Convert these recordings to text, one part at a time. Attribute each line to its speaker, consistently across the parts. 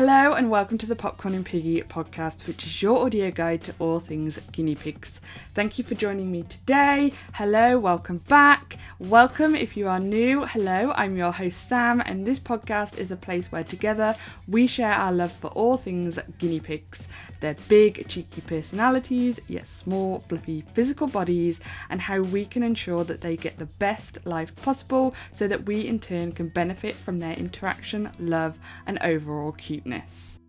Speaker 1: Hello and welcome to the Popcorn and Piggy podcast, which is your audio guide to all things guinea pigs. Thank you for joining me today. Hello, welcome back. Welcome if you are new. Hello, I'm your host Sam, and this podcast is a place where together we share our love for all things guinea pigs. Their big, cheeky personalities, yet small, fluffy physical bodies, and how we can ensure that they get the best life possible so that we in turn can benefit from their interaction, love, and overall cuteness.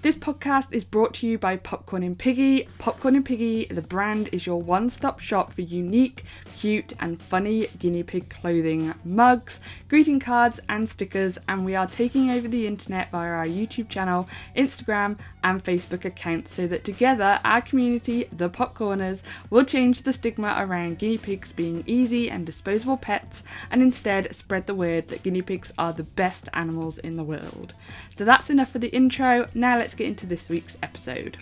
Speaker 1: This podcast is brought to you by Popcorn and Piggy. Popcorn and Piggy, the brand, is your one stop shop for unique, cute, and funny guinea pig clothing, mugs, greeting cards, and stickers. And we are taking over the internet via our YouTube channel, Instagram, and Facebook accounts so that together, our community, the Popcorners, will change the stigma around guinea pigs being easy and disposable pets and instead spread the word that guinea pigs are the best animals in the world. So that's enough for the intro. Now let's get into this week's episode.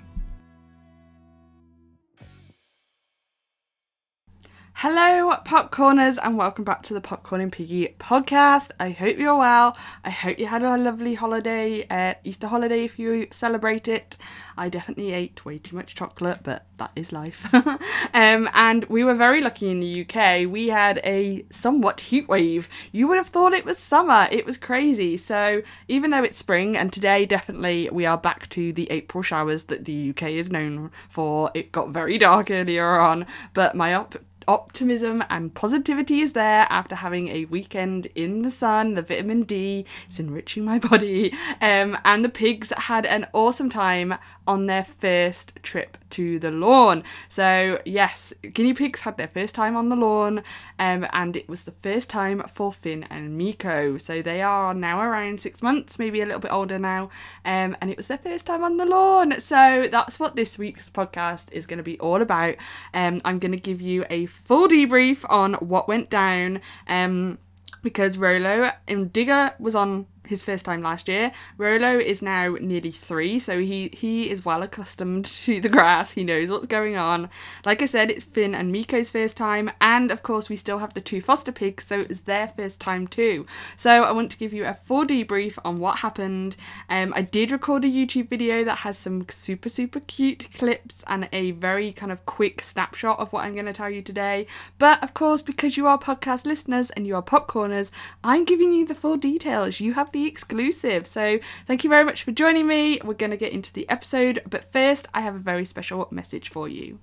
Speaker 1: Hello, popcorners, and welcome back to the Popcorn and Piggy podcast. I hope you're well. I hope you had a lovely holiday, uh, Easter holiday if you celebrate it. I definitely ate way too much chocolate, but that is life. um, and we were very lucky in the UK. We had a somewhat heat wave. You would have thought it was summer. It was crazy. So even though it's spring, and today definitely we are back to the April showers that the UK is known for. It got very dark earlier on, but my op optimism and positivity is there after having a weekend in the sun. The vitamin D is enriching my body. Um, and the pigs had an awesome time on their first trip to the lawn. So, yes, guinea pigs had their first time on the lawn, um, and it was the first time for Finn and Miko. So, they are now around six months, maybe a little bit older now, um, and it was their first time on the lawn. So, that's what this week's podcast is going to be all about. Um, I'm going to give you a full debrief on what went down. Um, because Rolo and Digger was on his first time last year. Rolo is now nearly three, so he he is well accustomed to the grass. He knows what's going on. Like I said, it's Finn and Miko's first time, and of course we still have the two foster pigs, so it was their first time too. So I want to give you a full debrief on what happened. Um, I did record a YouTube video that has some super super cute clips and a very kind of quick snapshot of what I'm going to tell you today. But of course, because you are podcast listeners and you are popcorners, I'm giving you the full details. You have the exclusive. So thank you very much for joining me. We're going to get into the episode, but first, I have a very special message for you.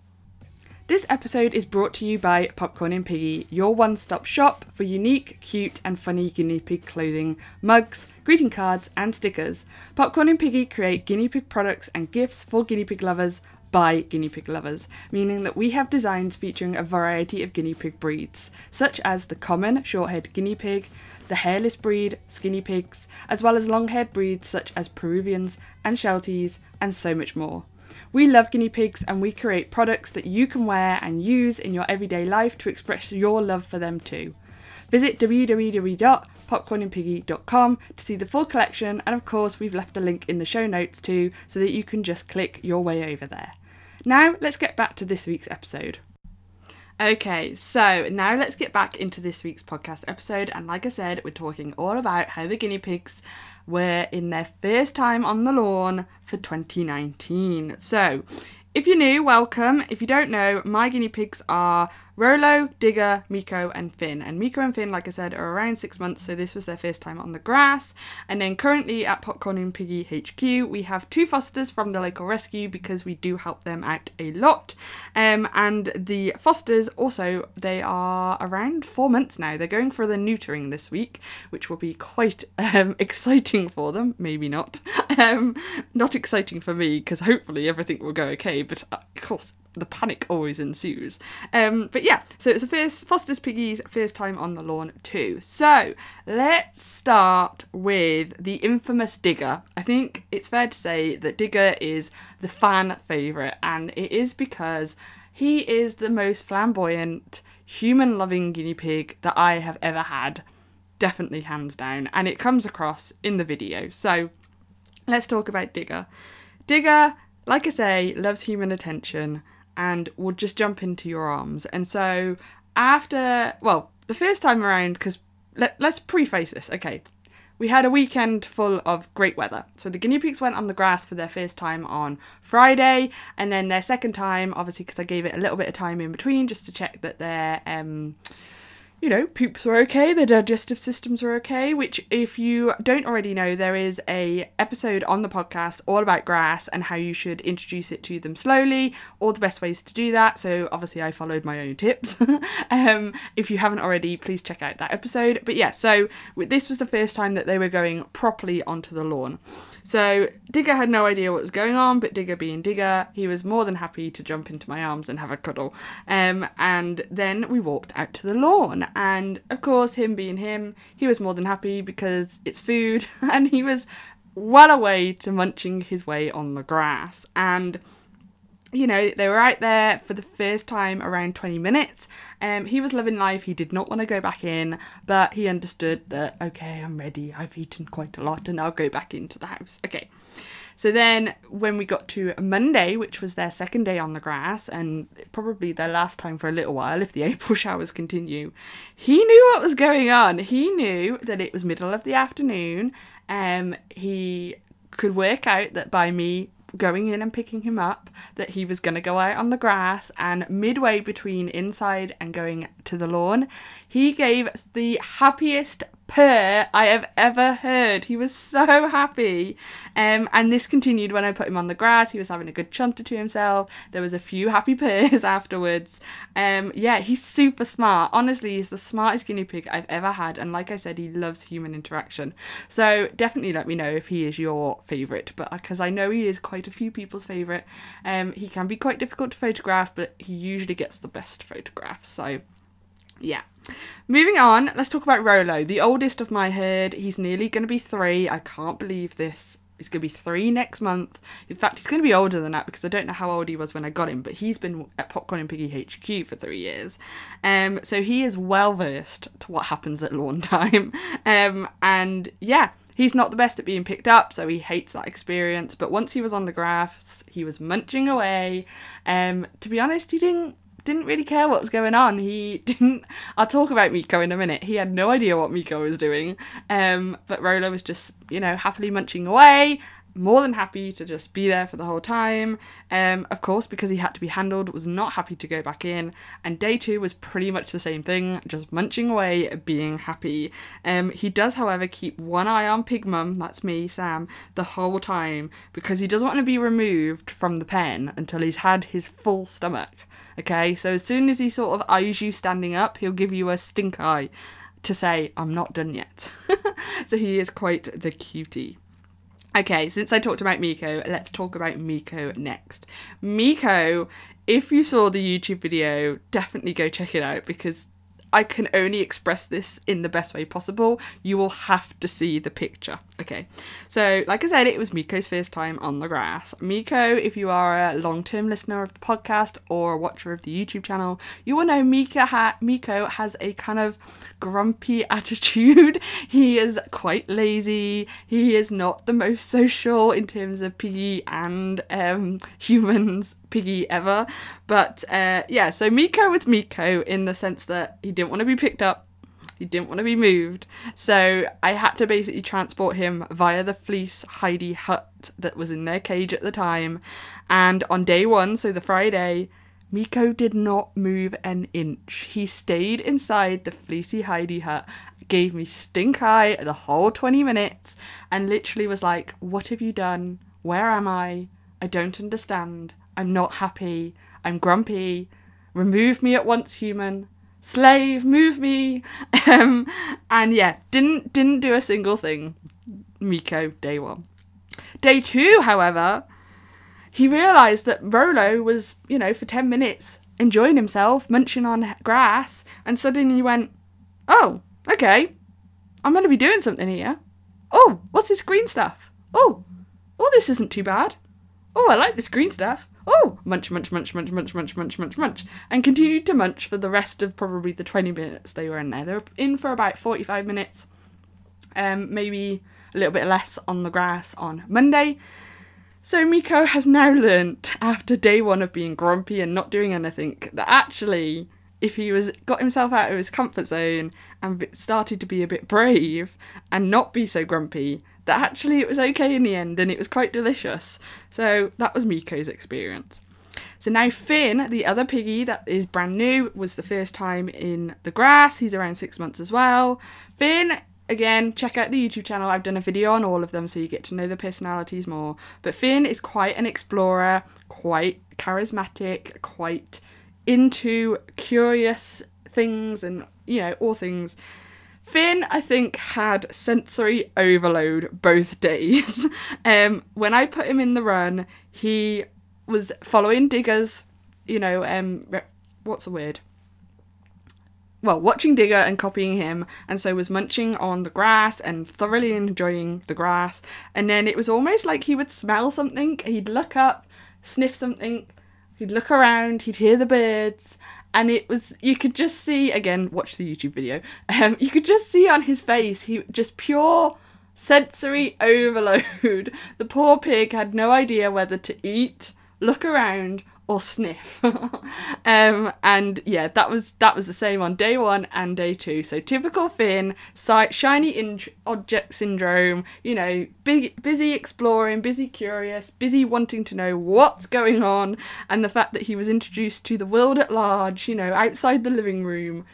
Speaker 1: This episode is brought to you by Popcorn and Piggy, your one stop shop for unique, cute, and funny guinea pig clothing, mugs, greeting cards, and stickers. Popcorn and Piggy create guinea pig products and gifts for guinea pig lovers by guinea pig lovers, meaning that we have designs featuring a variety of guinea pig breeds, such as the common short haired guinea pig, the hairless breed, skinny pigs, as well as long haired breeds such as Peruvians and Shelties, and so much more. We love guinea pigs and we create products that you can wear and use in your everyday life to express your love for them too. Visit www.popcornandpiggy.com to see the full collection, and of course, we've left a link in the show notes too so that you can just click your way over there. Now, let's get back to this week's episode. Okay, so now let's get back into this week's podcast episode. And like I said, we're talking all about how the guinea pigs were in their first time on the lawn for 2019. So, if you're new, welcome. If you don't know, my guinea pigs are Rolo, Digger, Miko, and Finn. And Miko and Finn, like I said, are around six months, so this was their first time on the grass. And then currently at Popcorn and Piggy HQ, we have two fosters from the local rescue because we do help them out a lot. Um, and the fosters also, they are around four months now. They're going for the neutering this week, which will be quite um, exciting for them. Maybe not. Um, not exciting for me because hopefully everything will go okay, but uh, of course the panic always ensues. Um, but yeah, so it's the first Foster's Piggies first time on the lawn too. So let's start with the infamous Digger. I think it's fair to say that Digger is the fan favourite, and it is because he is the most flamboyant, human loving guinea pig that I have ever had. Definitely hands down, and it comes across in the video. So let's talk about Digger. Digger, like I say, loves human attention and will just jump into your arms. And so after, well, the first time around, because let, let's preface this, okay. we had a weekend full of great weather. So the guinea pigs went on the grass for their first time on Friday, and then their second time, obviously, because I gave it a little bit of time in between just to check that their um, you know, poops were okay, the digestive systems were okay, which if you don't already know, there is a episode on the podcast all about grass and how you should introduce it to them slowly, all the best ways to do that. So obviously I followed my own tips. um, if you haven't already, please check out that episode. But yeah, so this was the first time that they were going properly onto the lawn. So Digger had no idea what was going on, but Digger being Digger, he was more than happy to jump into my arms and have a cuddle. Um, and then we walked out to the lawn and of course, him being him, he was more than happy because it's food and he was well away to munching his way on the grass. And you know, they were out there for the first time around 20 minutes. Um, he was living life. He did not want to go back in, but he understood that, okay, I'm ready. I've eaten quite a lot and I'll go back into the house. Okay. So then, when we got to Monday, which was their second day on the grass, and probably their last time for a little while if the April showers continue, he knew what was going on. He knew that it was middle of the afternoon. Um, he could work out that by me going in and picking him up that he was going to go out on the grass and midway between inside and going to the lawn he gave the happiest purr I have ever heard. He was so happy. Um, and this continued when I put him on the grass. He was having a good chunter to himself. There was a few happy purrs afterwards. Um, yeah, he's super smart. Honestly, he's the smartest guinea pig I've ever had. And like I said, he loves human interaction. So definitely let me know if he is your favourite. But because uh, I know he is quite a few people's favourite, um, he can be quite difficult to photograph, but he usually gets the best photographs. So yeah. Moving on, let's talk about Rolo, the oldest of my herd. He's nearly going to be three. I can't believe this. He's going to be three next month. In fact, he's going to be older than that because I don't know how old he was when I got him, but he's been at Popcorn and Piggy HQ for three years. Um, so he is well versed to what happens at lawn time. Um, and yeah, he's not the best at being picked up, so he hates that experience. But once he was on the grass, he was munching away. Um, to be honest, he didn't didn't really care what was going on. He didn't. I'll talk about Miko in a minute. He had no idea what Miko was doing. Um, but Rolo was just, you know, happily munching away, more than happy to just be there for the whole time. Um, of course, because he had to be handled, was not happy to go back in. And day two was pretty much the same thing, just munching away, being happy. Um, he does, however, keep one eye on Pig Mum, that's me, Sam, the whole time because he doesn't want to be removed from the pen until he's had his full stomach. Okay, so as soon as he sort of eyes you standing up, he'll give you a stink eye to say, I'm not done yet. so he is quite the cutie. Okay, since I talked about Miko, let's talk about Miko next. Miko, if you saw the YouTube video, definitely go check it out because I can only express this in the best way possible. You will have to see the picture. Okay, so like I said, it was Miko's first time on the grass. Miko, if you are a long term listener of the podcast or a watcher of the YouTube channel, you will know Mika ha- Miko has a kind of grumpy attitude. he is quite lazy. He is not the most social in terms of piggy and um, humans piggy ever. But uh, yeah, so Miko was Miko in the sense that he didn't want to be picked up he didn't want to be moved. So I had to basically transport him via the fleece hidey hut that was in their cage at the time. And on day one, so the Friday, Miko did not move an inch. He stayed inside the fleecy hidey hut, gave me stink eye the whole 20 minutes, and literally was like, What have you done? Where am I? I don't understand. I'm not happy. I'm grumpy. Remove me at once, human slave, move me. Um, and yeah, didn't didn't do a single thing. Miko day one. Day two, however, he realised that Rolo was, you know, for ten minutes enjoying himself, munching on grass, and suddenly he went, "Oh, okay, I'm going to be doing something here. Oh, what's this green stuff? Oh, oh, this isn't too bad. Oh, I like this green stuff oh, munch, munch, munch, munch, munch, munch, munch, munch, munch, and continued to munch for the rest of probably the 20 minutes they were in there. They were in for about 45 minutes, um, maybe a little bit less on the grass on Monday. So Miko has now learnt after day one of being grumpy and not doing anything that actually if he was got himself out of his comfort zone and started to be a bit brave and not be so grumpy, that actually it was okay in the end and it was quite delicious. So that was Miko's experience. So now Finn, the other piggy that is brand new, was the first time in the grass. He's around six months as well. Finn, again, check out the YouTube channel. I've done a video on all of them so you get to know the personalities more. But Finn is quite an explorer, quite charismatic, quite into curious things and, you know, all things. Finn, I think, had sensory overload both days. um, when I put him in the run, he was following Digger's, you know, um, what's the word? Well, watching Digger and copying him, and so was munching on the grass and thoroughly enjoying the grass. And then it was almost like he would smell something, he'd look up, sniff something, he'd look around, he'd hear the birds, and it was you could just see again watch the youtube video um you could just see on his face he just pure sensory overload. The poor pig had no idea whether to eat look around or sniff. Um and yeah that was that was the same on day one and day two. So typical finn si- shiny in- object syndrome you know big busy exploring busy curious busy wanting to know what's going on. And the fact that he was introduced to the world at large you know outside the living room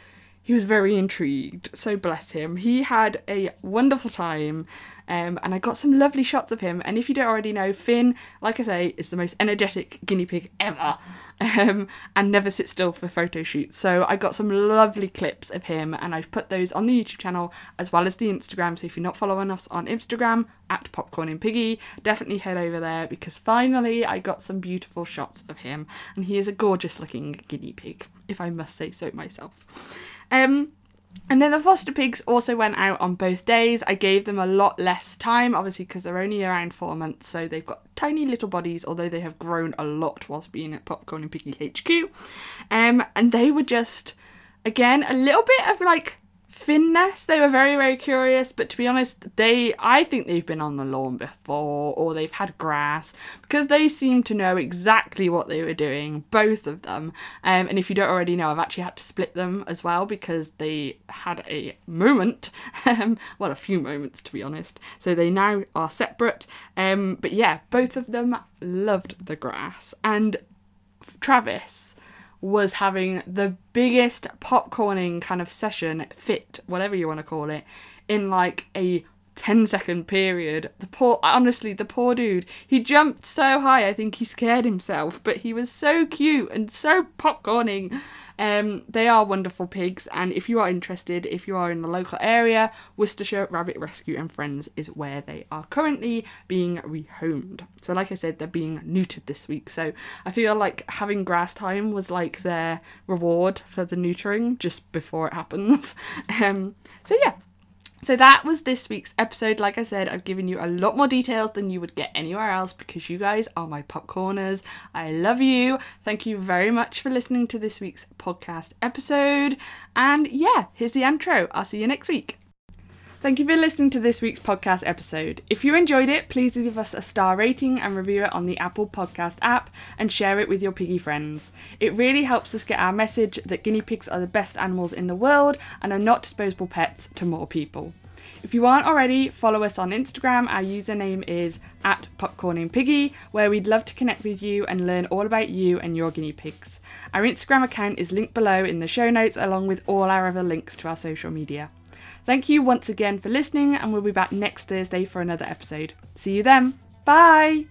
Speaker 1: he was very intrigued. So bless him. He had a wonderful time um, and I got some lovely shots of him. And if you don't already know, Finn, like I say, is the most energetic guinea pig ever um, and never sits still for photo shoots. So I got some lovely clips of him and I've put those on the YouTube channel as well as the Instagram. So if you're not following us on Instagram at Popcorn and Piggy, definitely head over there because finally I got some beautiful shots of him and he is a gorgeous looking guinea pig, if I must say so myself. Um, and then the foster pigs also went out on both days. I gave them a lot less time, obviously, because they're only around four months, so they've got tiny little bodies, although they have grown a lot whilst being at Popcorn and Piggy HQ. Um, and they were just, again, a little bit of like Finness. They were very, very curious, but to be honest, they I think they've been on the lawn before or they've had grass because they seem to know exactly what they were doing, both of them. Um, and if you don't already know, I've actually had to split them as well because they had a moment, um, well, a few moments to be honest. So they now are separate. Um, but yeah, both of them loved the grass and Travis was having the biggest popcorning kind of session, fit, whatever you want to call it, in like a 10 second period. The poor, honestly, the poor dude, he jumped so high, I think he scared himself, but he was so cute and so popcorning. Um, they are wonderful pigs, and if you are interested, if you are in the local area, Worcestershire Rabbit Rescue and Friends is where they are currently being rehomed. So, like I said, they're being neutered this week. So, I feel like having grass time was like their reward for the neutering just before it happens. Um, so, yeah, so that was this week's episode. Like I said, I've given you a lot more details than you would get anywhere else because you guys are my popcorners. I love you. Thank you very much for listening to this week's podcast episode. And yeah, here's the intro. I'll see you next week. Thank you for listening to this week's podcast episode. If you enjoyed it, please give us a star rating and review it on the Apple Podcast app and share it with your piggy friends. It really helps us get our message that guinea pigs are the best animals in the world and are not disposable pets to more people. If you aren't already, follow us on Instagram. Our username is at popcorningpiggy, where we'd love to connect with you and learn all about you and your guinea pigs. Our Instagram account is linked below in the show notes, along with all our other links to our social media. Thank you once again for listening, and we'll be back next Thursday for another episode. See you then. Bye.